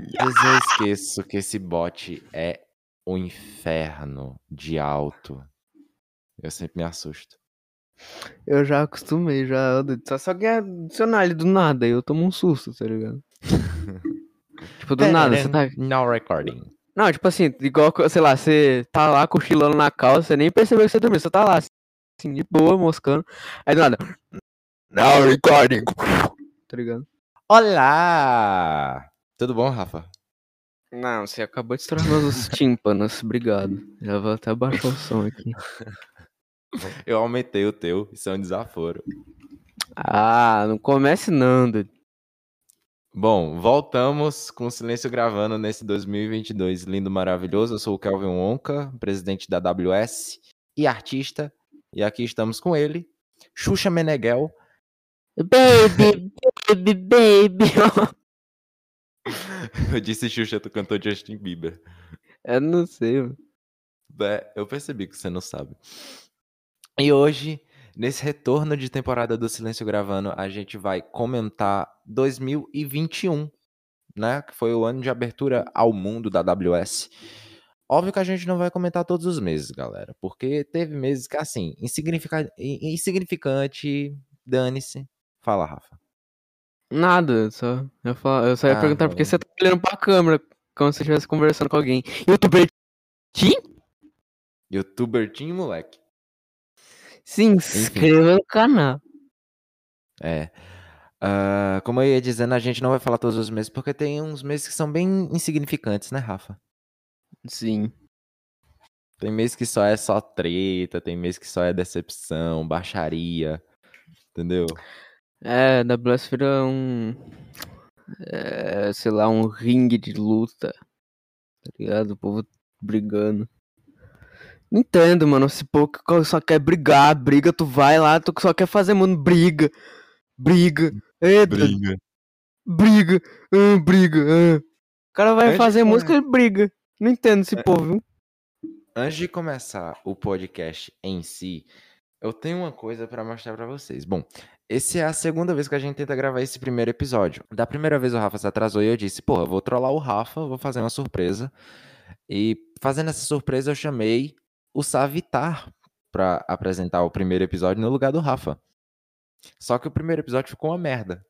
vezes eu esqueço que esse bot é o inferno de alto. Eu sempre me assusto. Eu já acostumei, já. Só, só que ele do nada, eu tomo um susto, tá ligado? tipo, do nada, você tá. No recording. Não, tipo assim, igual, sei lá, você tá lá cochilando na calça, você nem percebeu que você dormiu, você tá lá, assim, de boa, moscando. Aí do nada. Now recording. Tá ligado? Olá! Tudo bom, Rafa? Não, você acabou de estourar meus tímpanos, obrigado. Já vou até baixar o som aqui. Eu aumentei o teu, isso é um desaforo. Ah, não comece não, dude. Bom, voltamos com o Silêncio gravando nesse 2022 lindo, maravilhoso. Eu sou o Kelvin Wonka, presidente da AWS e artista. E aqui estamos com ele, Xuxa Meneghel. Baby, baby, baby. eu disse Xuxa, tu cantou Justin Bieber. Eu não sei, mano. É, eu percebi que você não sabe. E hoje Nesse retorno de temporada do Silêncio Gravando, a gente vai comentar 2021, né? Que foi o ano de abertura ao mundo da AWS. Óbvio que a gente não vai comentar todos os meses, galera, porque teve meses que, assim, insignifica... insignificante, dane-se. Fala, Rafa. Nada, só, eu, falo, eu só ia ah, perguntar porque você tá olhando pra câmera, como se você estivesse conversando com alguém. Youtuber Tim? Youtuber Tim, moleque. Se inscreva no canal. É. Uh, como eu ia dizendo, a gente não vai falar todos os meses, porque tem uns meses que são bem insignificantes, né, Rafa? Sim. Tem mês que só é só treta, tem mês que só é decepção, baixaria, entendeu? É, WS vira um. É, sei lá, um ringue de luta. Tá ligado? O povo brigando. Não entendo, mano. Esse pouco só quer brigar, briga, tu vai lá, tu só quer fazer, mano, briga. Briga. Eita. Briga. Briga. Ah, briga. Ah. O cara vai fazer música e briga. Não entendo esse é. povo, viu? Antes de começar o podcast em si, eu tenho uma coisa para mostrar para vocês. Bom, esse é a segunda vez que a gente tenta gravar esse primeiro episódio. Da primeira vez o Rafa se atrasou e eu disse, porra, vou trollar o Rafa, vou fazer uma surpresa. E fazendo essa surpresa eu chamei o Savitar para apresentar o primeiro episódio no lugar do Rafa. Só que o primeiro episódio ficou uma merda.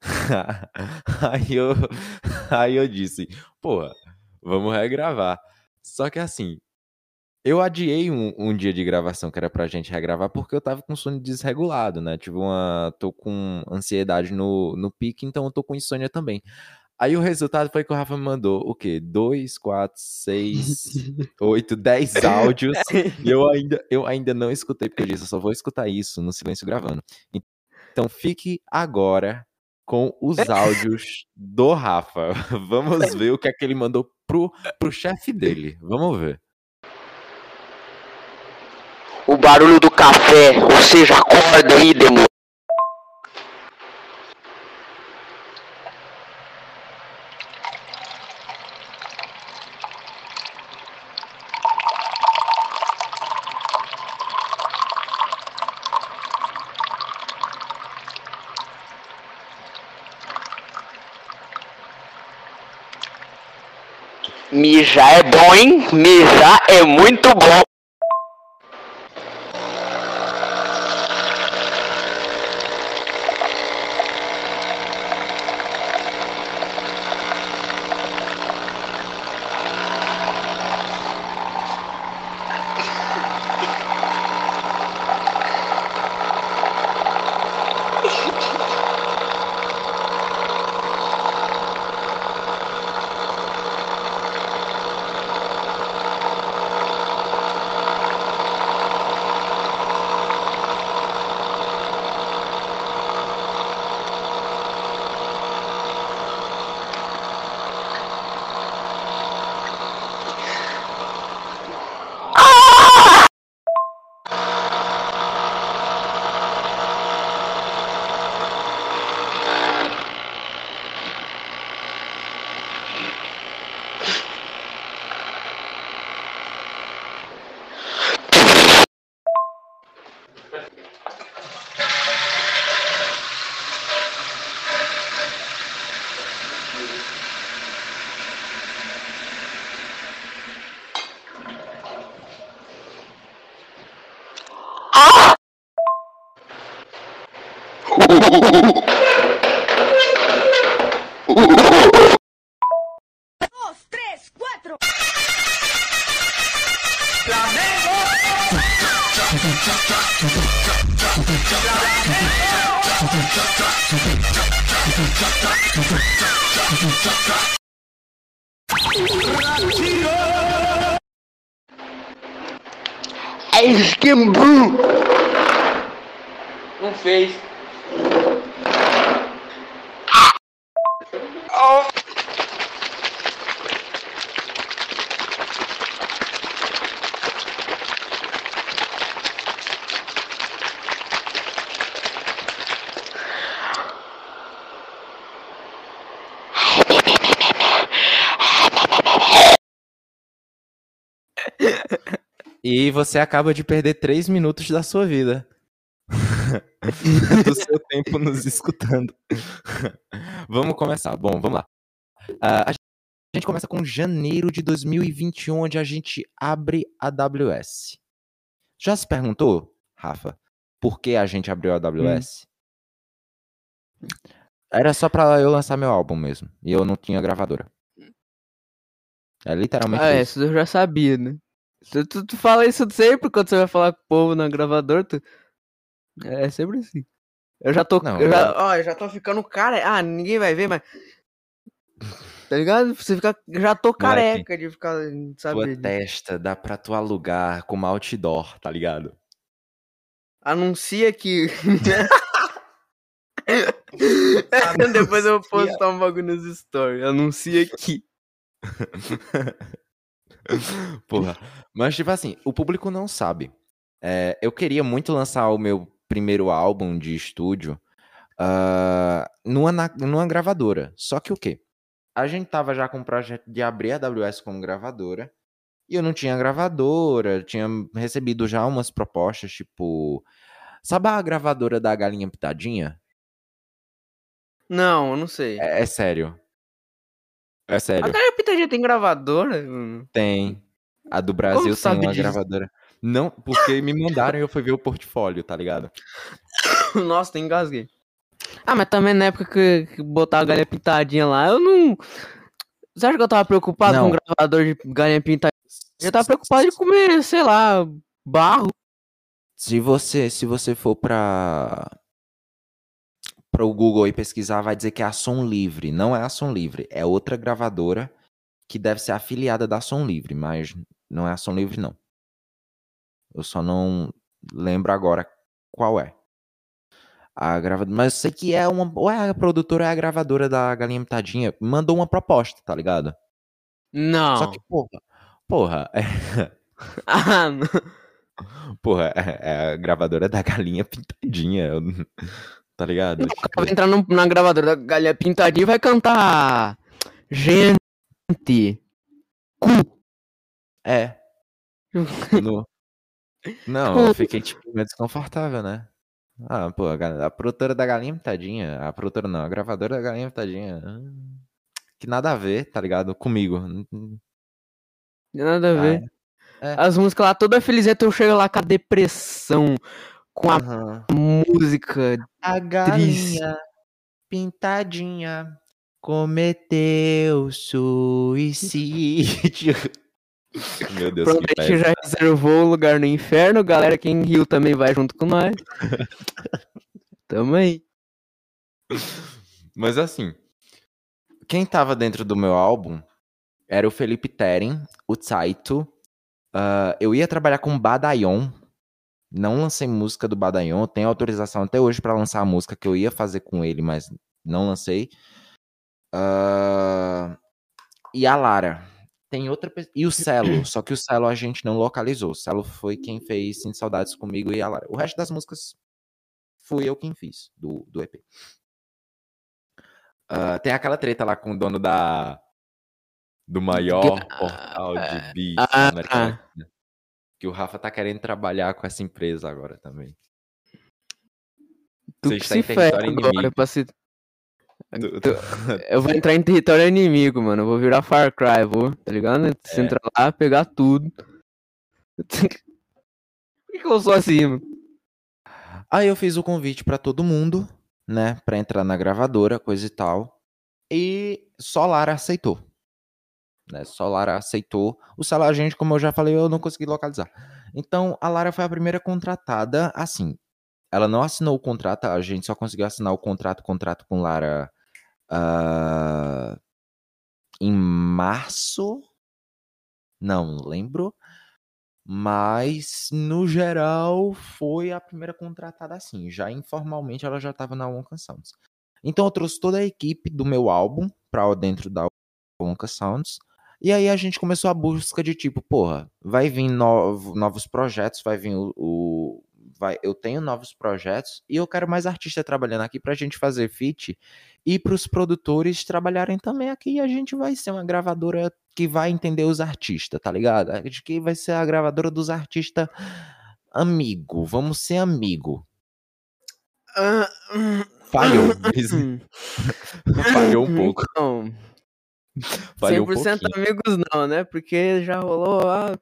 aí, eu, aí eu disse, porra, vamos regravar. Só que assim, eu adiei um, um, dia de gravação que era pra gente regravar porque eu tava com sono desregulado, né? Tive uma. tô com ansiedade no, no pique, então eu tô com insônia também. Aí o resultado foi que o Rafa me mandou o quê? Dois, quatro, seis, oito, dez áudios. e eu ainda, eu ainda não escutei, porque eu disse, eu só vou escutar isso no silêncio gravando. Então fique agora com os áudios do Rafa. Vamos ver o que é que ele mandou pro, pro chefe dele. Vamos ver. O barulho do café, ou seja, acorda aí, demônio. Mijar é bom, hein? Mijar é muito bom. Dos, tres, cuatro. É esquimbu. Não fez. E você acaba de perder três minutos da sua vida. do seu tempo nos escutando. vamos começar. Bom, vamos lá. Ah, a gente começa com janeiro de 2021, onde a gente abre a AWS. Já se perguntou, Rafa, por que a gente abriu a AWS? Era só pra eu lançar meu álbum mesmo. E eu não tinha gravadora. É literalmente Ah, isso. isso eu já sabia, né? Tu, tu, tu fala isso sempre quando você vai falar com o povo na gravador, tu... É sempre assim. Eu já tô. Não, eu, já, ó, eu já tô ficando cara. Ah, ninguém vai ver, mas. Tá ligado? Você fica. Já tô careca de ficar. Tua Sabe? testa dá pra tu alugar como outdoor, tá ligado? Anuncia que. Depois eu vou postar um bagulho nos stories. Anuncia que. Porra. Mas, tipo assim, o público não sabe. É, eu queria muito lançar o meu primeiro álbum de estúdio ah, numa, numa gravadora. Só que o quê? A gente tava já com o projeto de abrir a AWS como gravadora. E eu não tinha gravadora. Tinha recebido já umas propostas, tipo. Sabe a gravadora da Galinha Pitadinha? Não, eu não sei. É, é sério. É sério. A tem gravadora? Hum. Tem. A do Brasil tem uma disso? gravadora. Não, porque me mandaram e eu fui ver o portfólio, tá ligado? Nossa, tem engasguei. Ah, mas também na época que, que botar a galinha pintadinha lá, eu não. Você acha que eu tava preocupado Não. com o gravador de galinha pintadinha? Eu tava preocupado de comer, sei lá, barro. Se você, se você for pra para o Google e pesquisar, vai dizer que é a Som Livre. Não é a Som Livre, é outra gravadora que deve ser afiliada da Som Livre, mas não é a Som Livre não. Eu só não lembro agora qual é. A gravadora, mas eu sei que é uma, ou é a produtora ou é a gravadora da Galinha Mitadinha, mandou uma proposta, tá ligado? Não. Só que, porra, porra, é, Ah, não. porra, é, é a gravadora da Galinha Pintadinha, eu tá ligado? O cara vai entrar no- na gravadora da galinha pintadinha e vai cantar. Gente. Cu. É. No- Não, eu fiquei tipo meio desconfortável, né? Ah, pô, a, a produtora da Galinha Pitadinha, a produtora não, a gravadora da Galinha Pitadinha. hum, Que nada a ver, tá ligado? Comigo. Hum, hum, nada a ver. é. As músicas lá toda felizeta, eu chego lá com a depressão. Com a aham. música. A galinha pintadinha cometeu suicídio. Meu Deus, Pronto, que a gente já reservou o lugar no inferno. Galera, quem riu também vai junto com nós. Tamo aí. Mas assim, quem tava dentro do meu álbum era o Felipe Teren, o Taito. ah, eu ia trabalhar com o Badayon. Não lancei música do Badayon. Tenho autorização até hoje pra lançar a música que eu ia fazer com ele, mas não lancei. Ah, e a Lara. Tem outra pe- E o Celo. só que o Celo a gente não localizou. O Celo foi quem fez Sinto Saudades comigo e a Lara. O resto das músicas fui eu quem fiz do, do EP. Ah, tem aquela treta lá com o dono da do maior portal de da Ah, Latina. Que o Rafa tá querendo trabalhar com essa empresa agora também. Tu Você que está se em território inimigo. se... Tu- Tu- Eu vou entrar em território inimigo, mano. Eu vou virar Far Cry, vou, tá ligado? Você É. entra lá, pegar tudo. Por que, que eu sou assim, mano? Aí eu fiz o convite pra todo mundo, né, pra entrar na gravadora, coisa e tal. E só Lara aceitou. Né, só Lara aceitou. O salário, gente, como eu já falei, eu não consegui localizar. Então, a Lara foi a primeira contratada, assim. Ela não assinou o contrato, a gente só conseguiu assinar o contrato, contrato com Lara ah, em março. Não lembro. Mas, no geral, foi a primeira contratada assim. Já informalmente ela já estava na Wonka Sounds. Então eu trouxe toda a equipe do meu álbum para dentro da Wonka Sounds. E aí a gente começou a busca de tipo, porra, vai vir novo, novos projetos, vai vir o, o- vai, eu tenho novos projetos e eu quero mais artista trabalhando aqui pra gente fazer feat e pros produtores trabalharem também aqui e a gente vai ser uma gravadora que vai entender os artistas, tá ligado? A gente que vai ser a gravadora dos artistas amigo, vamos ser amigo. Hum, Falhou, hum. falhou um pouco, Não, um 100% pouquinho. amigos não, né? Porque já rolou ah,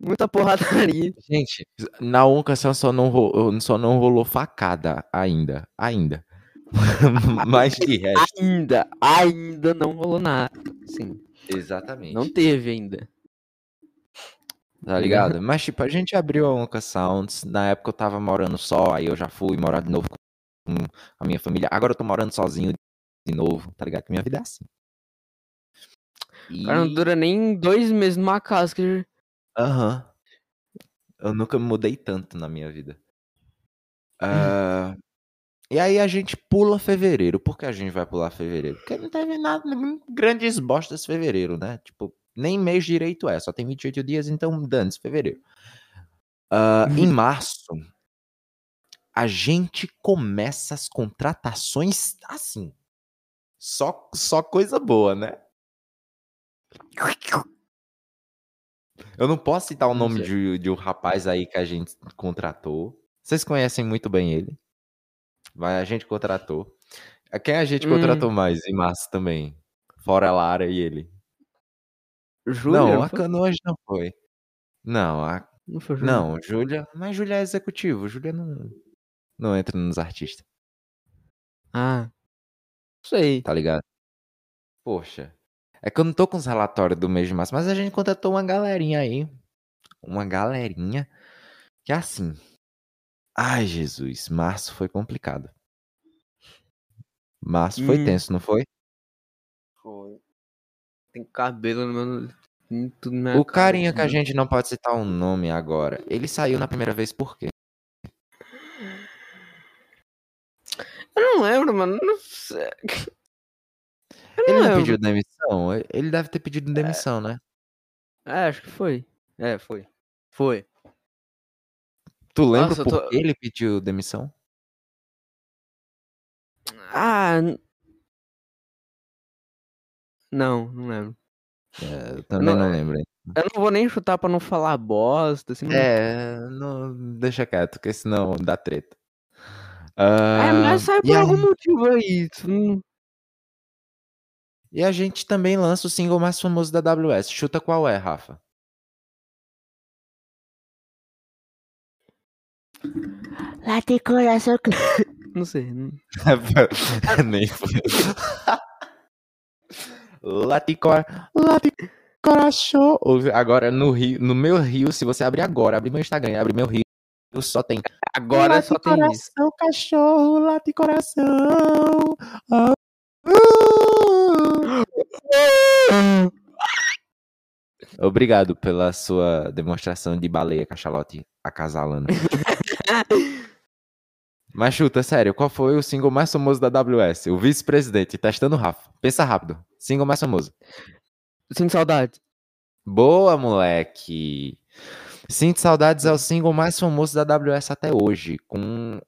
muita porradaria. Gente, na Oncação só não, ro- só não rolou facada ainda. Ainda. Mas de resto. Ainda, ainda não rolou nada. Sim, Exatamente. não teve ainda. Tá ligado? Mas, tipo, a gente abriu a Onca Sounds. Na época eu tava morando só, aí eu já fui morar de novo com a minha família. Agora eu tô morando sozinho de novo, tá ligado? Que minha vida é assim. E... O cara não dura nem dois meses numa casa que Aham. Eu nunca me mudei tanto na minha vida. Ah, E aí a gente pula fevereiro. Por que a gente vai pular fevereiro? Porque não teve nada, grandes bostas fevereiro, né? Tipo, nem mês direito é, só tem 28 dias, então dane-se fevereiro. Ah, em março, a gente começa as contratações assim. Só, só coisa boa, né? Eu não posso citar o Não nome de, de um rapaz aí que a gente contratou. Vocês conhecem muito bem ele. Mas a gente contratou. A Quem a gente Hum. contratou mais em março também? Fora a Lara e ele. Júlia, não, a foi? Canoas não foi. Não, a- Não foi Júlia. não, Júlia. Mas Júlia é executivo. Júlia não, não entra nos artistas, Ah, sei. tá ligado? Poxa. É que eu não tô com os relatórios do mês de março, mas a gente contratou uma galerinha aí. Uma galerinha. Que é assim. Ai, Jesus. Março foi complicado. Março foi Hum. tenso, não foi? Foi. Tem cabelo no meu. tudo na O cara, carinha que a gente não pode citar o nome agora, ele saiu na primeira vez por quê? Eu não lembro, mano. Não sei. Ele não pediu demissão? Ele deve ter pedido demissão, né? É, acho que foi. É, foi. Foi. Tu lembra Nossa, por tô- que ele pediu demissão? Ah. Não, não lembro. É, eu também Não, não é- lembro. Eu não vou nem chutar pra não falar bosta, assim. É, não, deixa quieto, porque senão dá treta. É, Ah, mas sai e, por algum motivo aí. isso não- e a gente também lança o single mais famoso da AWS. Chuta qual é, Rafa? Lá tem coração. Não sei. não- Nem foi. Laticor... Laticor... Agora, no Rio, no meu Rio, se você abrir agora, abrir meu Instagram, abrir meu Rio, só tem Agora Late só tem isso. coração, cachorro, late coração. Uh. Obrigado pela sua demonstração de baleia cachalote acasalando. Mas chuta, sério, qual foi o single mais famoso da AWS? O vice-presidente, testando o Rafa. Pensa rápido. Single mais famoso. Sinto saudade. Boa, moleque. Sinto Saudades é o single mais famoso da AWS até hoje, com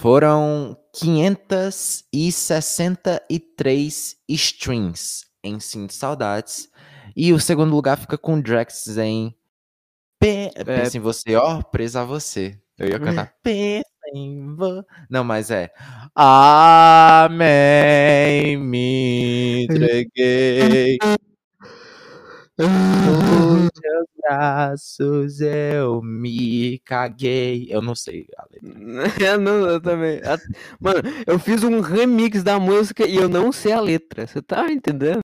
foram 563 streams em Sinto Saudades e o segundo lugar fica com Drex em Pe- Pensa em você, ó, presa a você. Eu ia cantar Pensa em você. Não, mas é Amém, me entreguei. Nos seus braços eu me caguei. Eu não sei a letra. Eu, não, eu também. Mano, eu fiz um remix da música e eu não sei a letra. Você tá entendendo?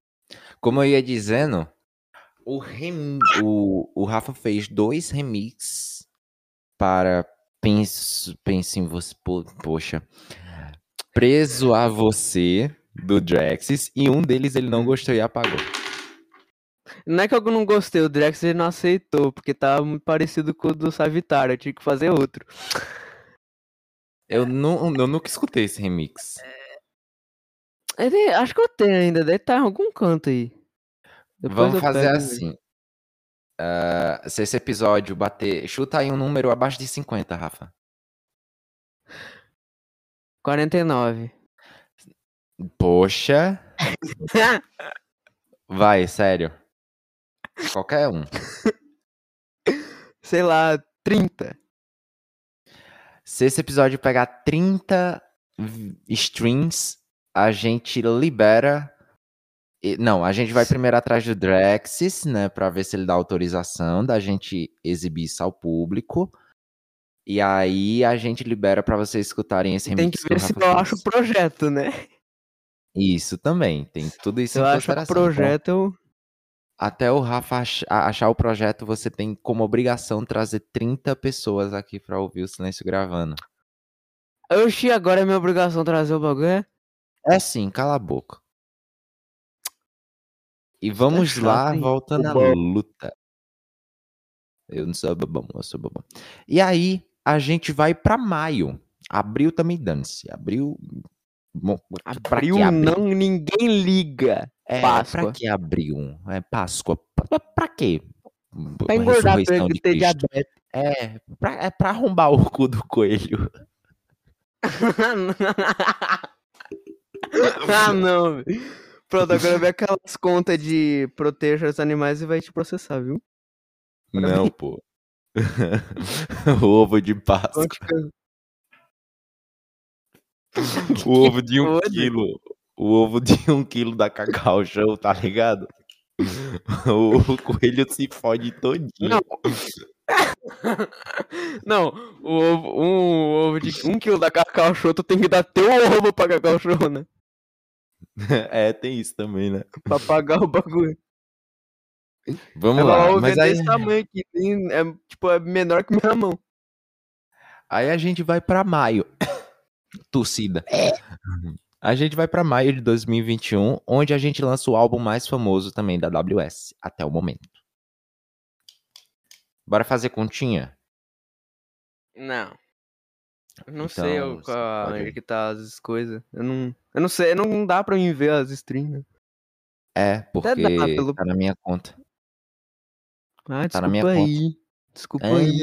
Como eu ia dizendo, o, rem... o, o Rafa fez dois remixes para Penso, Pense em Você. po- Poxa. Preso a Você, do Drexis, e um deles ele não gostou e apagou. Não é que eu não gostei, o Drex ele não aceitou, porque tava muito parecido com o do Savitar, eu tinha que fazer outro. Eu, não, eu nunca escutei esse remix. Ele, acho que eu tenho ainda, deve estar em algum canto aí. Depois Vamos fazer assim. Ah, se esse episódio bater. Chuta aí um número abaixo de 50, Rafa. 49. Poxa. Vai, sério. Qualquer um. Sei lá, 30. Se esse episódio pegar 30 v- streams, a gente libera. e- Não, a gente vai primeiro atrás do Drexis, né? Pra ver se ele dá autorização da gente exibir isso ao público. E aí a gente libera pra vocês escutarem esse Tem remix que que ver se eu acho o projeto, né? Isso também, tem tudo isso eu em acho o consideração. projeto, eu. Então, até o Rafa achar o projeto, você tem como obrigação trazer 30 pessoas aqui pra ouvir o Silêncio gravando. Oxi, agora é minha obrigação trazer o bagulho. é? É sim, cala a boca. E vamos chato, lá, hein? voltando à luta. Eu não sou bobão, eu sou bobão. E aí, a gente vai pra maio. Abril também dane-se. Abril. Pra abril? não, ninguém liga. É, Páscoa. pra que abril? É Páscoa. Pra, pra- pra quê? Pra engordar, pra ter diabetes. É pra, é pra arrombar o cu do coelho. ah, não. Pronto, agora vem aquelas contas de proteger os animais e vai te processar, viu? Não, pô. o ovo de Páscoa. O ovo de um foda. quilo. O ovo de um quilo da Cacau Show, tá ligado? O coelho se fode todinho. Não. Não, o ovo, um ovo de um quilo da Cacau Show, tu tem que dar teu ovo pra Cacau Show, né? É, tem isso também, né? Pra pagar o bagulho. Vamos Ela lá. ovo Mas é aí, desse tamanho aqui, é, tipo, é menor que minha mão. aí a gente vai pra maio. Torcida. A gente vai pra maio de 2021, onde a gente lança o álbum mais famoso também da WS até o momento. Bora fazer continha? Não. Eu não sei Então, o- você qual, onde que tá as coisas. Eu não, eu não sei, não dá pra mim ver as streams. né? É, porque pelo- tá na minha conta. Ah, Tá na minha desculpa conta. aí. Desculpa aí.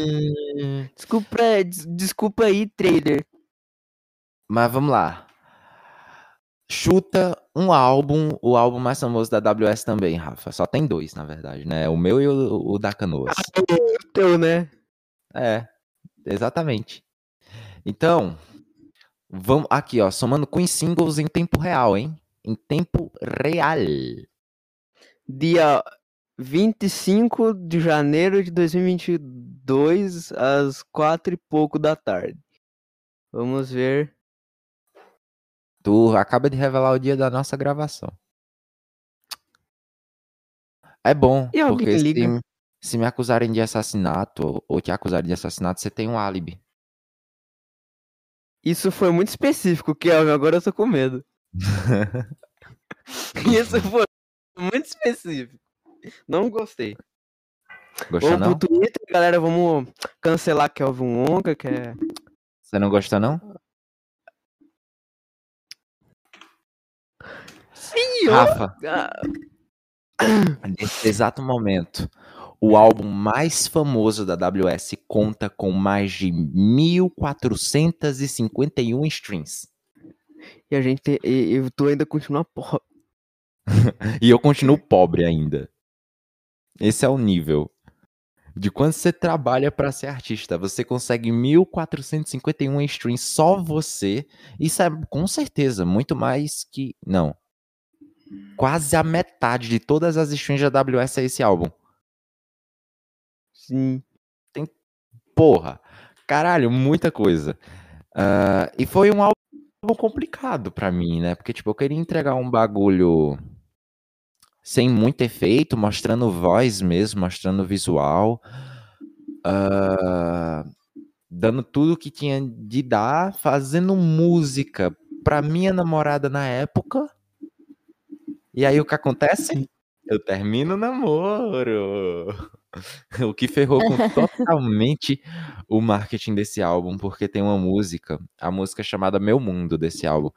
Ah, Desculpa, é, des- desculpa aí, trader. Mas vamos lá. Chuta um álbum, o álbum mais famoso da WS também, Rafa. Só tem dois, na verdade, né? O meu e o, o da Canoas. O teu, né? É, exatamente. Então, vamos aqui, ó, somando com os singles em tempo real, hein? Em tempo real. Dia 25 de janeiro de 2022, às quatro e pouco da tarde. Vamos ver. Tu acaba de revelar o dia da nossa gravação. É bom, E porque se, liga? se me acusarem de assassinato ou- te acusarem de assassinato, você tem um álibi. Isso foi muito específico, Kelvin. Agora eu tô com medo. Isso foi muito específico. Não gostei. Gostou Vamos não? pro Twitter, galera. Vamos cancelar Kelvin Wonka, que é. Você não gostou não? Rafa, Ah, nesse exato momento, o álbum mais famoso da WS conta com mais de 1451 streams. E a gente. E, e tu ainda continua pobre. E eu continuo pobre ainda. Esse é o nível. De quando você trabalha pra ser artista, você consegue 1451 streams só você. Isso é com certeza muito mais que. Não. Quase a metade de todas as streams da AWS é esse álbum. Sim. Porra, caralho, muita coisa. Ah, e foi um álbum complicado pra mim, né? Porque, tipo, eu queria entregar um bagulho sem muito efeito, mostrando voz mesmo, mostrando visual. ah, dando tudo que tinha de dar, fazendo música pra minha namorada na época. E aí o que acontece? Eu termino o namoro. O que ferrou com totalmente o marketing desse álbum, porque tem uma música, a música chamada Meu Mundo desse álbum.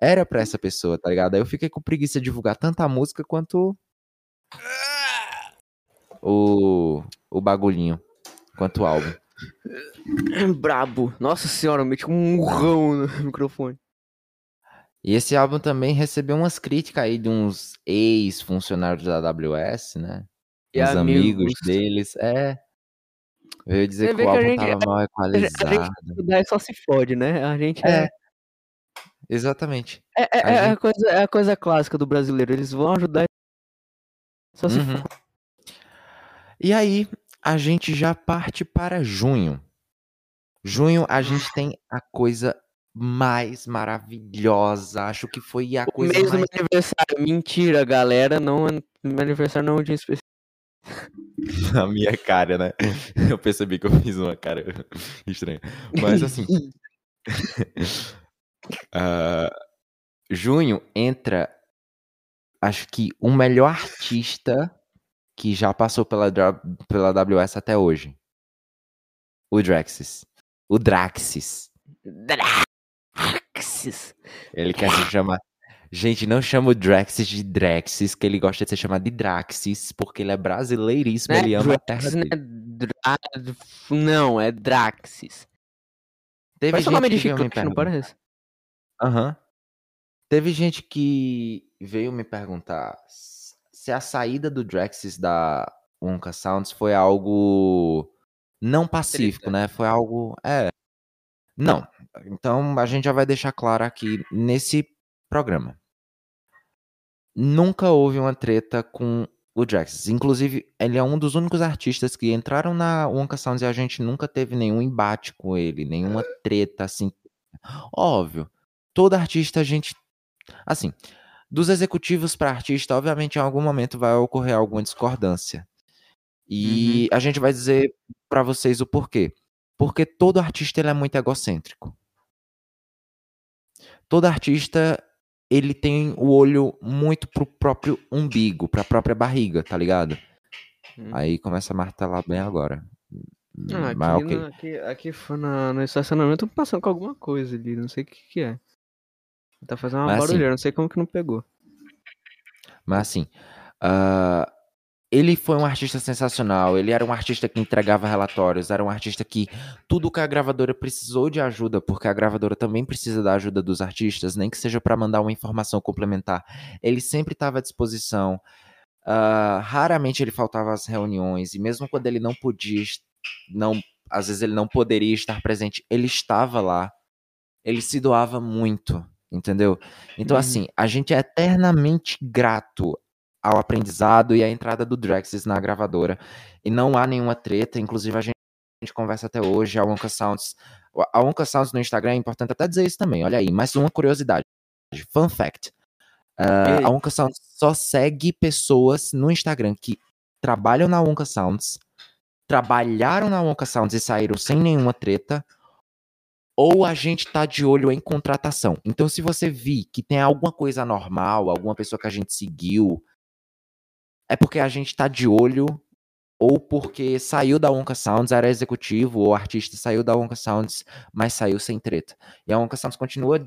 Era pra essa pessoa, tá ligado? Aí eu fiquei com preguiça de divulgar tanto a música quanto o, o bagulhinho, quanto o álbum. Brabo. Nossa senhora, eu meti um murrão no microfone. E esse álbum também recebeu umas críticas aí de uns ex-funcionários da AWS, né? E Os amigos amigos. deles, é. Veio dizer Você que o que a álbum gente- tava mal A gente, equalizado. daí só se fode, né? A gente é. É, exatamente. É, é- a é a gente- coisa, é a coisa clássica do brasileiro. Eles vão ajudar. Só se Uhum. fode. E aí, a gente já parte para junho. Junho, a gente tem a coisa mais maravilhosa. Acho que foi a O coisa mês do mais. aniversário. Mentira, galera. Não, meu aniversário não é um dia especial. A minha cara, né? Eu percebi que eu fiz uma cara estranha. Mas assim. ah, junho entra, acho que o melhor artista que já passou pela, pela AWS até hoje. O Draxis. O Draxis. Draxis. Ele quer se chamar. Gente, não chama o Draxis de Draxis, que ele gosta de ser chamado de Draxis, porque ele é brasileiríssimo, Não é ele ama a terra Draxis, não é Não, é Draxis. Teve Parece o gente nome de chiclete, não parece? Aham. Teve gente que veio me perguntar se a saída do Draxis da Wonka Sounds foi algo não pacífico, né? Foi algo. É. Não. Então a gente já vai deixar claro aqui nesse programa. Nunca houve uma treta com o Draxis. Inclusive, ele é um dos únicos artistas que entraram na Wonka Sounds e a gente nunca teve nenhum embate com ele, nenhuma treta assim. Óbvio, todo artista a gente. Assim, dos executivos para artista, obviamente em algum momento vai ocorrer alguma discordância. E a gente vai dizer para vocês o porquê. Porque todo artista ele é muito egocêntrico. Todo artista ele tem o olho muito pro próprio umbigo, pra própria barriga, tá ligado? Hum. Aí começa a martelar bem agora. Ah, aqui, Mas ok. no, aqui, aqui foi na, no estacionamento passando com alguma coisa ali, não sei o que que é. Tá fazendo uma Mas assim- barulheira, não sei como que não pegou. Mas assim, ah, ele foi um artista sensacional. Ele era um artista que entregava relatórios, era um artista que tudo que a gravadora precisou de ajuda, porque a gravadora também precisa da ajuda dos artistas, nem que seja para mandar uma informação complementar. Ele sempre estava à disposição. Ah, raramente ele faltava às reuniões, e mesmo quando ele não podia, não, às vezes ele não poderia estar presente, ele estava lá. Ele se doava muito, entendeu? Então, Uhum. assim, a gente é eternamente grato ao aprendizado e à entrada do Draxis na gravadora. E não há nenhuma treta, inclusive a gente, conversa até hoje, a Wonka Sounds. A Wonka Sounds no Instagram é importante até dizer isso também. Olha aí, mais uma curiosidade. Fun fact. Ei. a Wonka Sounds só segue pessoas no Instagram que trabalham na Wonka Sounds, trabalharam na Wonka Sounds e saíram sem nenhuma treta, ou a gente tá de olho em contratação. Então, se você vir que tem alguma coisa anormal, alguma pessoa que a gente seguiu, é porque a gente tá de olho, ou porque saiu da Wonka Sounds, era executivo, ou artista saiu da Wonka Sounds, mas saiu sem treta. E a Wonka Sounds continua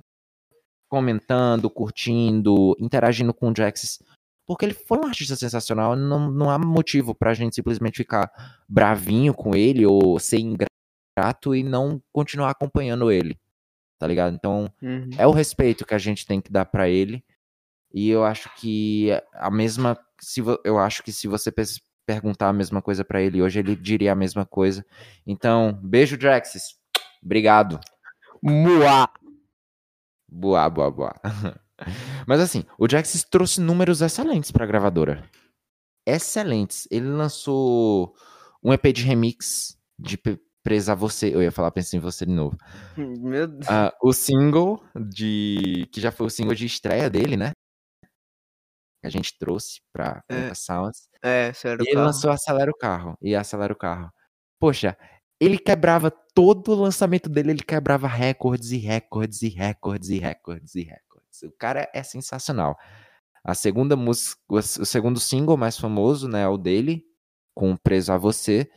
comentando, curtindo, interagindo com o Draxis, porque ele foi um artista sensacional, não, não há motivo pra gente simplesmente ficar bravinho com ele, ou ser ingrato e não continuar acompanhando ele, tá ligado? Então, Uhum. é o respeito que a gente tem que dar pra ele. E eu acho que a mesma. Se, eu acho que se você perguntar a mesma coisa pra ele hoje, ele diria a mesma coisa. Então, beijo, Draxis. Obrigado. Muá. Boa, boa, boa. Mas assim, o Jax trouxe números excelentes pra gravadora. Excelentes. Ele lançou um EP de remix de Presa a Você. Eu ia falar Pensa em Você de novo. Meu Deus. Ah, o single de. que já foi o single de estreia dele, né? Que a gente trouxe pra É. Sounds. É, sério. E ele lançou Acelera o Carro. E Acelera o Carro. Poxa, ele quebrava todo o lançamento dele, ele quebrava recordes e recordes e recordes e recordes e recordes. O cara é sensacional. A segunda música, o segundo single mais famoso, né, é o dele, com Preso a Você.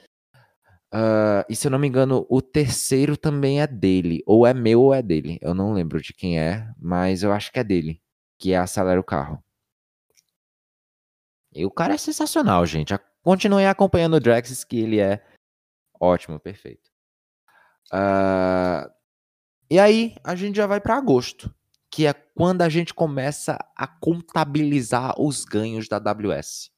Ah, e se eu não me engano, o terceiro também é dele. Ou é meu ou é dele. Eu não lembro de quem é, mas eu acho que é dele. Que é Acelera o Carro. E o cara é sensacional, gente. Continue acompanhando o Draxis, que ele é ótimo, perfeito. Ah, e aí, a gente já vai para agosto, que é quando a gente começa a contabilizar os ganhos da AWS.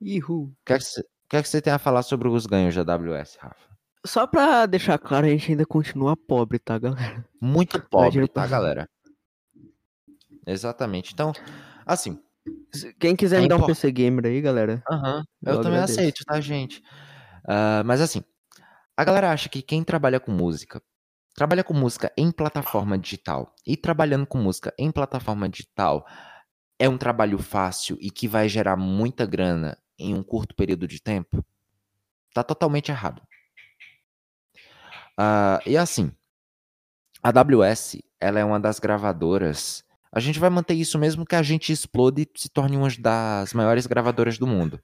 Ihu. O que é que você, que é que você tem a falar sobre os ganhos da AWS, Rafa? Só pra deixar claro, a gente ainda continua pobre, tá, galera? Muito pobre, tá, galera? Exatamente. Então, assim, Quem quiser É me dar um PC Gamer aí, galera. Aham, Eu eu, também agradeço. aceito, tá, gente? Ah, mas assim, a galera acha que quem trabalha com música, trabalha com música em plataforma digital e trabalhando com música em plataforma digital é um trabalho fácil e que vai gerar muita grana em um curto período de tempo. Tá totalmente errado. Ah, e assim, a AWS, ela é uma das gravadoras. A gente vai manter isso mesmo que a gente explode e se torne uma das maiores gravadoras do mundo.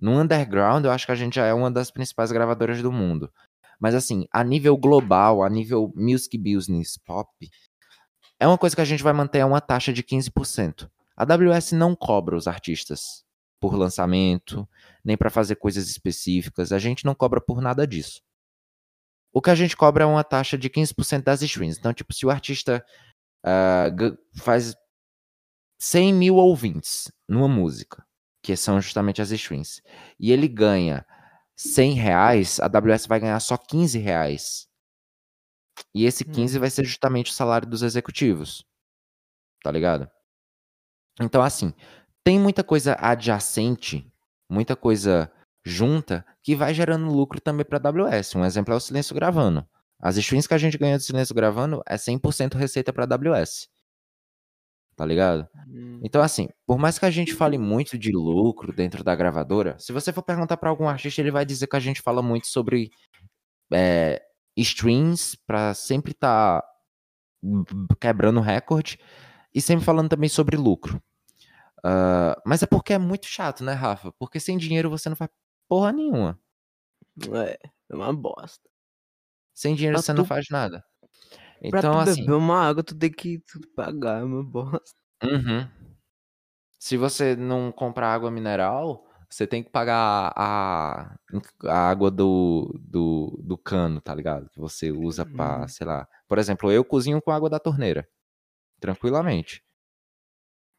No underground, eu acho que a gente já é uma das principais gravadoras do mundo. Mas assim, a nível global, a nível music business pop, é uma coisa que a gente vai manter uma taxa de 15%. A AWS não cobra os artistas por lançamento, nem para fazer coisas específicas. A gente não cobra por nada disso. O que a gente cobra é uma taxa de 15% das streams. Então, tipo, se o artista ga- faz 100 mil ouvintes numa música, que são justamente as streams, e ele ganha 100 reais, a AWS vai ganhar só 15 reais. E esse 15 vai ser justamente o salário dos executivos. Tá ligado? Então, assim, tem muita coisa adjacente, muita coisa junta, que vai gerando lucro também para a AWS. Um exemplo é o Silêncio Gravando. As streams que a gente ganha do Silêncio Gravando é 100% receita para AWS. Tá ligado? Então, assim, por mais que a gente fale muito de lucro dentro da gravadora, se você for perguntar pra algum artista, ele vai dizer que a gente fala muito sobre é, streams pra sempre estar quebrando recorde e sempre falando também sobre lucro. Ah, mas é porque é muito chato, né, Rafa? Porque sem dinheiro você não faz porra nenhuma. É, é uma bosta. Sem dinheiro Pra você não tu- faz nada. Pra Então, tu assim. beber uma água, tu tem que pagar, é uma bosta. Uhum. Se você não comprar água mineral, você tem que pagar a, a água do, do, do cano, tá ligado? Que você usa pra, Uhum. sei lá. Por exemplo, eu cozinho com água da torneira. Tranquilamente.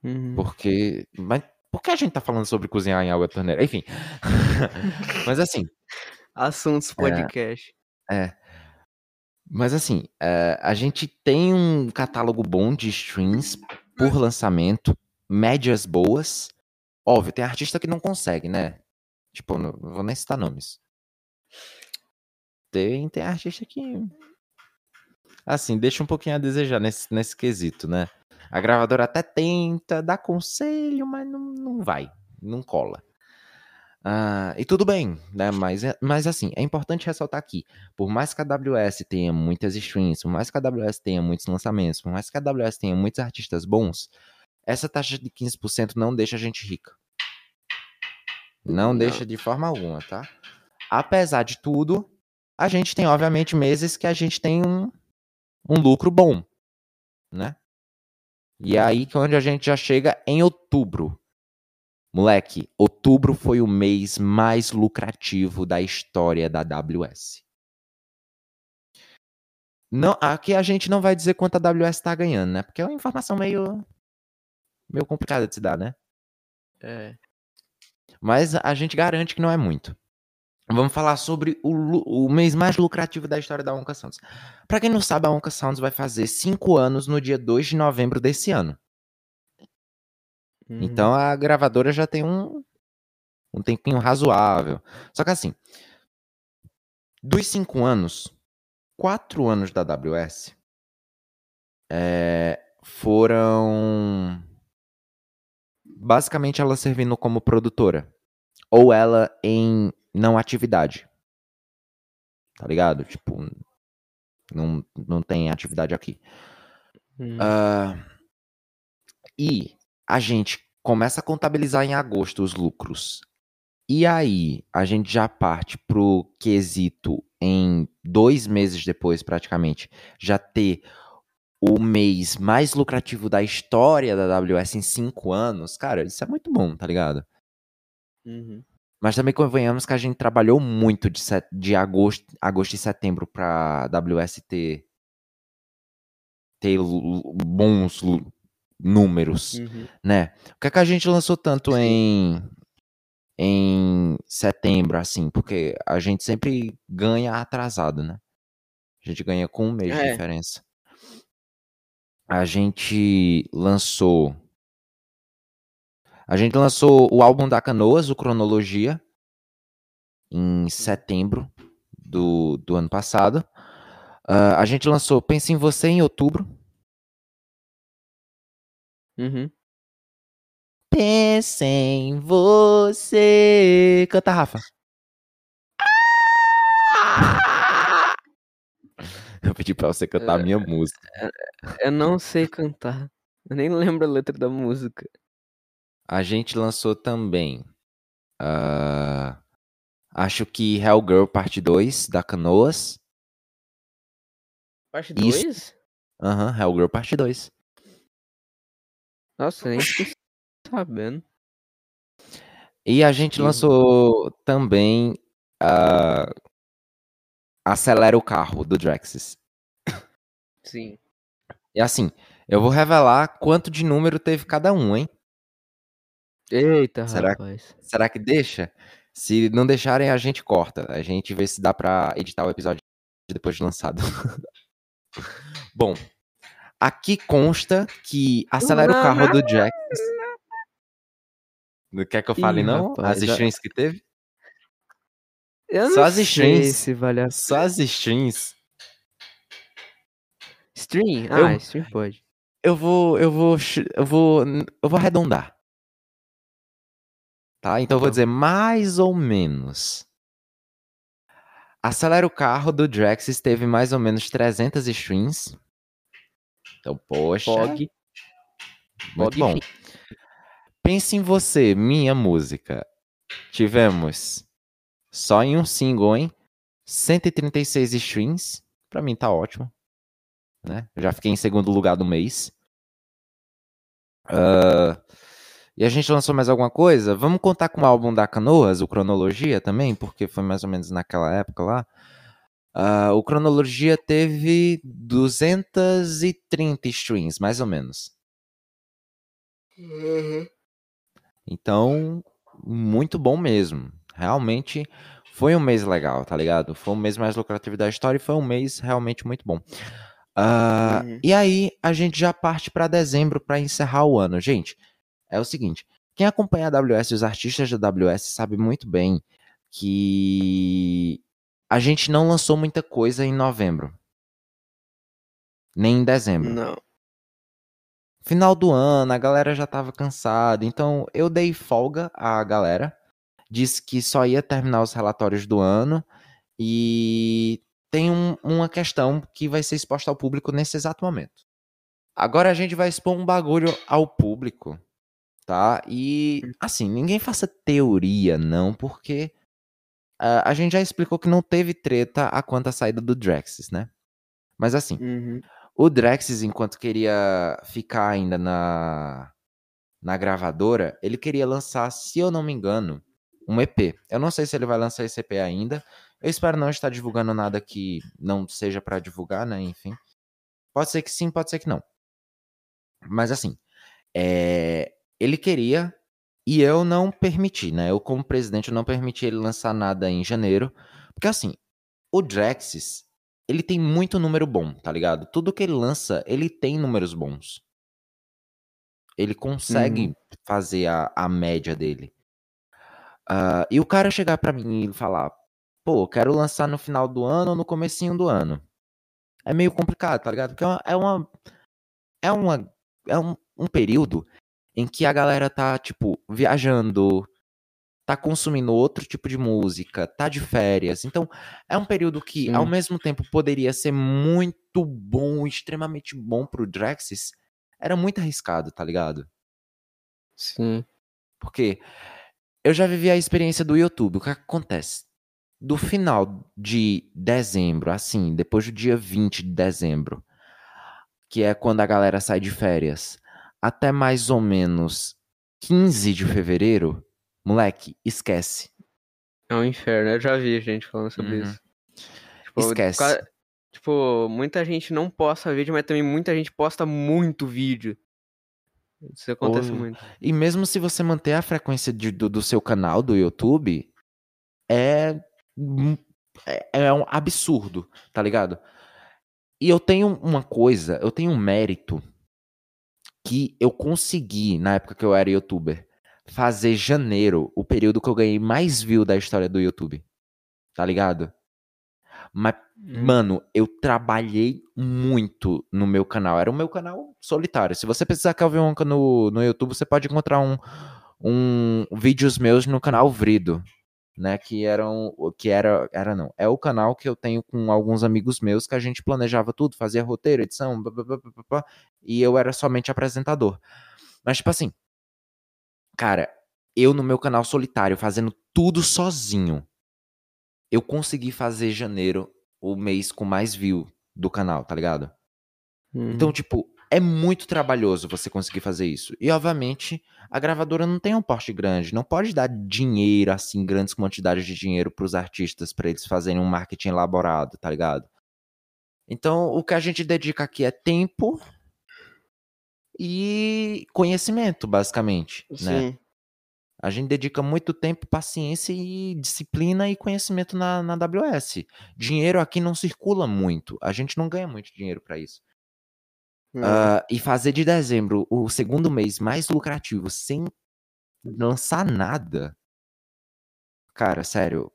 Uhum. Porque. Mas por que a gente tá falando sobre cozinhar em água da torneira? Enfim. mas assim. Assuntos podcast. É. Mas assim, é, a gente tem um catálogo bom de streams por lançamento, médias boas. Óbvio, tem artista que não consegue, né? Tipo, não vou nem citar nomes. Tem, tem artista que. Assim, deixa um pouquinho a desejar nesse, nesse quesito, né? A gravadora até tenta dar conselho, mas não, não vai, não cola. Ah, e tudo bem, né? Mas, é- mas assim, é importante ressaltar aqui: por mais que a AWS tenha muitas streams, por mais que a AWS tenha muitos lançamentos, por mais que a AWS tenha muitos artistas bons, essa taxa de 15% não deixa a gente rica. Não, Não. deixa de forma alguma, tá? Apesar de tudo, a gente tem, obviamente, meses que a gente tem um, um lucro bom, né? E é aí que é onde a gente já chega em outubro. Moleque, outubro foi o mês mais lucrativo da história da AWS. Não, aqui a gente não vai dizer quanto a AWS tá ganhando, né? Porque é uma informação meio meio complicada de se dar, né? É. Mas a gente garante que não é muito. Vamos falar sobre o, o mês mais lucrativo da história da Onca Sounds. Pra quem não sabe, a Onca Sounds vai fazer 5 anos no dia 2 de novembro desse ano. Uhum. Então a gravadora já tem um, um tempinho razoável. Só que assim, dos 5 anos, 4 anos da AWS é, foram basicamente ela servindo como produtora. Ou ela em não atividade. Tá ligado? Tipo, não, não tem atividade aqui. Uhum. Ah, e a gente começa a contabilizar em agosto os lucros. E aí, a gente já parte pro quesito em dois meses depois, praticamente, já ter o mês mais lucrativo da história da AWS em cinco anos. Cara, isso é muito bom, tá ligado? Uhum. Mas também convenhamos que a gente trabalhou muito de, set- de agosto, agosto e setembro pra AWS ter, ter bons números, Uhum. né? O que é que a gente lançou tanto em, em setembro, assim? Porque a gente sempre ganha atrasado, né? A gente ganha com um mês de É. diferença. A gente lançou. A gente lançou o álbum da Canoas, o Cronologia, em setembro do, do ano passado. Ah, a gente lançou Pense em Você em outubro. Uhum. Pense em você. Canta, Rafa. Eu pedi pra você cantar a minha música. Eu não sei cantar. Eu nem lembro a letra da música. A gente lançou também. ah, acho que Hellgirl Parte 2 da Canoas. Parte Isso. 2? Aham, Hellgirl Parte 2. Nossa, nem fiquei sabendo. E a gente Que- lançou também ah, Acelera o Carro, do Drexis. Sim. E assim, eu vou revelar quanto de número teve cada um, hein? Eita, Será- rapaz. Será que deixa? Se não deixarem, a gente corta. A gente vê se dá pra editar o episódio depois de lançado. Bom, aqui consta que Acelera o Carro do Drexis. Não quer que eu fale, Ih, não? rapaz, As já- strings que teve? Eu Só as sei strings. se vale a... Só as strings. Stream? Eu- Ah, stream pode. Eu vou, eu vou, eu vou, eu vou arredondar. Tá? Então eu vou Tá. dizer mais ou menos. Acelera o carro do Drexis teve mais ou menos 300 streams. Então, poxa, Pog. muito Pog bom. Pense em você, minha música. Tivemos só em um single, hein? 136 streams. Pra mim tá ótimo. Né? Eu já fiquei em segundo lugar do mês. Ah, e a gente lançou mais alguma coisa? Vamos contar com o álbum da Canoas, o Cronologia também, porque foi mais ou menos naquela época lá. Ah, o Cronologia teve 230 streams, mais ou menos. Então, muito bom mesmo. Realmente foi um mês legal, tá ligado? Foi um mês mais lucrativo da história e foi um mês realmente muito bom. Ah, Uhum. E aí, a gente já parte pra dezembro pra encerrar o ano. Gente, é o seguinte: quem acompanha a AWS e os artistas da AWS sabe muito bem que a gente não lançou muita coisa em novembro. Nem em dezembro. Não. Final do ano, a galera já tava cansada, então eu dei folga à galera. Disse que só ia terminar os relatórios do ano e tem um- uma questão que vai ser exposta ao público nesse exato momento. Agora a gente vai expor um bagulho ao público, tá? E assim, ninguém faça teoria não, porque ah, a gente já explicou que não teve treta a quanto a saída do Drexis, né? Mas assim, Uhum. o Drexis, enquanto queria ficar ainda na, na gravadora, ele queria lançar, se eu não me engano, um EP. Eu não sei se ele vai lançar esse EP ainda. Eu espero não estar divulgando nada que não seja pra divulgar, né? Enfim. Pode ser que sim, pode ser que não. Mas assim, é, ele queria E eu não permiti, né? Eu, como presidente, eu não permiti ele lançar nada em janeiro. Porque assim, o Drexis, ele tem muito número bom, tá ligado? Tudo que ele lança, ele tem números bons. Ele consegue Uhum. fazer a, a média dele. Ah, e o cara chegar pra mim e falar, pô, quero lançar no final do ano ou no comecinho do ano. É meio complicado, tá ligado? Porque é uma. É, uma, é, uma, é um, um período em que a galera tá, tipo, viajando, tá consumindo outro tipo de música, tá de férias. Então, é um período que, Sim. ao mesmo tempo, poderia ser muito bom, extremamente bom pro Drexis. Era muito arriscado, tá ligado? Sim. Porque eu já vivi a experiência do YouTube. O que acontece? Do final de dezembro, assim, depois do dia 20 de dezembro, que é quando a galera sai de férias, até mais ou menos 15 de fevereiro, moleque, esquece. É um inferno. Eu já vi gente falando sobre Uhum. isso. Tipo, Esquece. Tipo, muita gente não posta vídeo, mas também muita gente posta muito vídeo. Isso acontece Ou- muito. E mesmo se você manter a frequência de- do, do seu canal do YouTube, é, é, é um absurdo, tá ligado? E eu tenho uma coisa, eu tenho um mérito que eu consegui, na época que eu era youtuber, fazer janeiro o período que eu ganhei mais view da história do YouTube. Tá ligado? Mas, Hum. mano, eu trabalhei muito no meu canal. Era o meu canal solitário. Se você precisar Calvin Wonka no, no YouTube, você pode encontrar um, um vídeos meus no canal Vrido, né? Que eram, que era, era não, é o canal que eu tenho com alguns amigos meus que a gente planejava tudo, fazia roteiro, edição, blá, blá, blá, e eu era somente apresentador. Mas tipo assim, cara, eu no meu canal solitário fazendo tudo sozinho, eu consegui fazer janeiro o mês com mais view do canal, tá ligado? Hum. Então, tipo, é muito trabalhoso você conseguir fazer isso. E, obviamente, a gravadora não tem um porte grande, não pode dar dinheiro, assim, grandes quantidades de dinheiro pros artistas pra eles fazerem um marketing elaborado, tá ligado? Então, o que a gente dedica aqui é tempo e conhecimento, basicamente, né? Sim. A gente dedica muito tempo, paciência e disciplina e conhecimento na, na AWS. Dinheiro aqui não circula muito. A gente não ganha muito dinheiro pra isso. Ah, e fazer de dezembro o segundo mês mais lucrativo sem lançar nada. Cara, sério.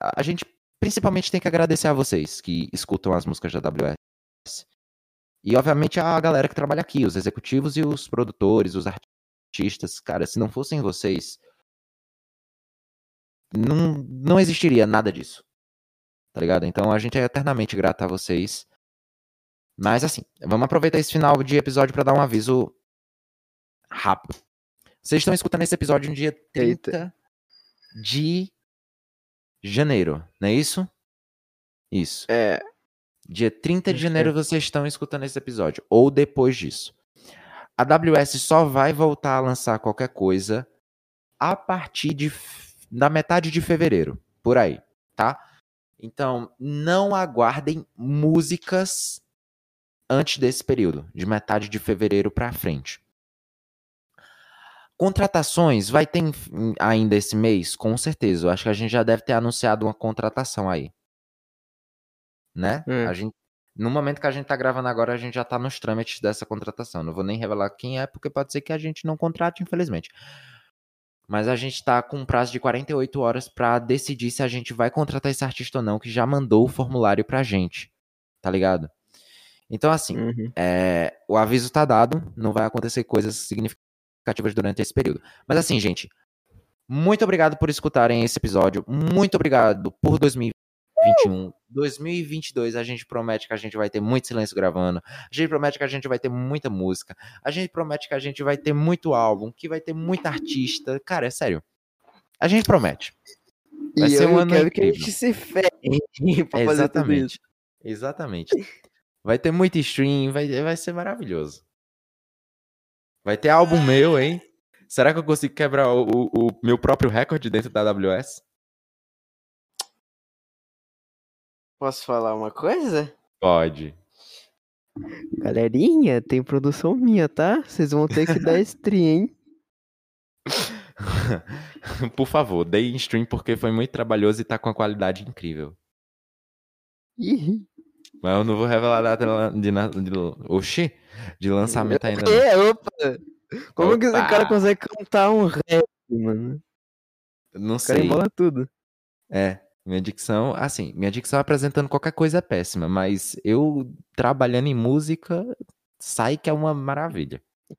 A a gente principalmente tem que agradecer a vocês que escutam as músicas da AWS. E obviamente a galera que trabalha aqui, os executivos e os produtores, os artistas. Cara, se não fossem vocês, não, não existiria nada disso. Tá ligado? Então a gente é eternamente grato a vocês. Mas assim, vamos aproveitar esse final de episódio pra dar um aviso rápido. Vocês estão escutando esse episódio no dia 30 Eita. de janeiro, não é isso? Isso. É. Dia 30 de Acho janeiro vocês estão escutando esse episódio, ou depois disso. A AWS só vai voltar a lançar qualquer coisa a partir de, da metade de fevereiro, por aí, tá? Então, não aguardem músicas antes desse período, de metade de fevereiro pra frente. Contratações, vai ter em- ainda esse mês? Com certeza. Eu acho que a gente já deve ter anunciado uma contratação aí. Né? Hum. A gente, no momento que a gente tá gravando agora, a gente já tá nos trâmites dessa contratação. Não vou nem revelar quem é, porque pode ser que a gente não contrate, infelizmente. Mas a gente tá com um prazo de 48 horas pra decidir se a gente vai contratar esse artista ou não, que já mandou o formulário pra gente. Tá ligado? Então, assim, Uhum. é, o aviso tá dado, não vai acontecer coisas significativas durante esse período. Mas assim, gente, muito obrigado por escutarem esse episódio. Muito obrigado por 2021. 2022 a gente promete que a gente vai ter muito silêncio gravando. A gente promete que a gente vai ter muita música. A gente promete que a gente vai ter muito álbum, que vai ter muito artista. Cara, é sério. A gente promete. Vai e ser um ano quero que a incrível. gente se ferre pra. Exatamente. Exatamente. Vai ter muito stream, vai, vai ser maravilhoso. Vai ter álbum meu, hein? Será que eu consigo quebrar o, o- o meu próprio recorde dentro da AWS? Posso falar uma coisa? Pode. Galerinha, tem produção minha, tá? Vocês vão ter que dar stream, hein? Por favor, dê stream porque foi muito trabalhoso e tá com uma qualidade incrível. Ih, Mas eu não vou revelar a data de, de, oxi, de lançamento ainda. É, opa. Como que o Opa. cara consegue cantar um rap, mano? Não O cara sei. embola tudo. É, minha dicção, assim, minha dicção apresentando qualquer coisa é péssima, mas eu trabalhando em música, sai que é uma maravilha. O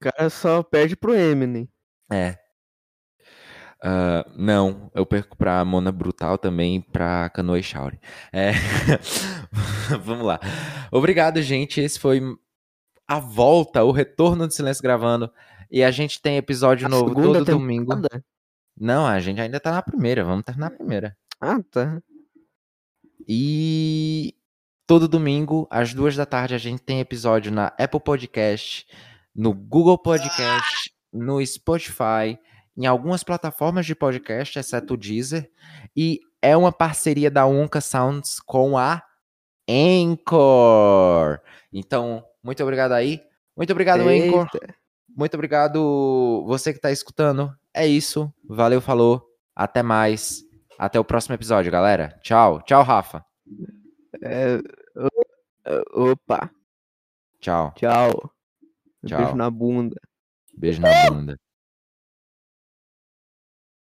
cara só perde pro Eminem. É. Ah, não, eu perco pra Mona Brutal também, pra Canoe Shauri. É. Vamos lá. Obrigado, gente. Esse foi a volta, o retorno do Silêncio Gravando. E a gente tem episódio A novo todo domingo. temporada? Não, a gente ainda tá na primeira. Vamos terminar a primeira. Ah, tá. E todo domingo, às duas da tarde, a gente tem episódio na Apple Podcast, no Google Podcast, no Spotify, em algumas plataformas de podcast, exceto o Deezer. E é uma parceria da Onca Sounds com a Anchor. Então, muito obrigado aí. Muito obrigado, Anchor. Muito obrigado você que tá escutando. É isso. Valeu, falou. Até mais. Até o próximo episódio, galera. Tchau. Tchau, Rafa. É, o- opa, Tchau. tchau. Tchau. Beijo na bunda. Beijo na bunda.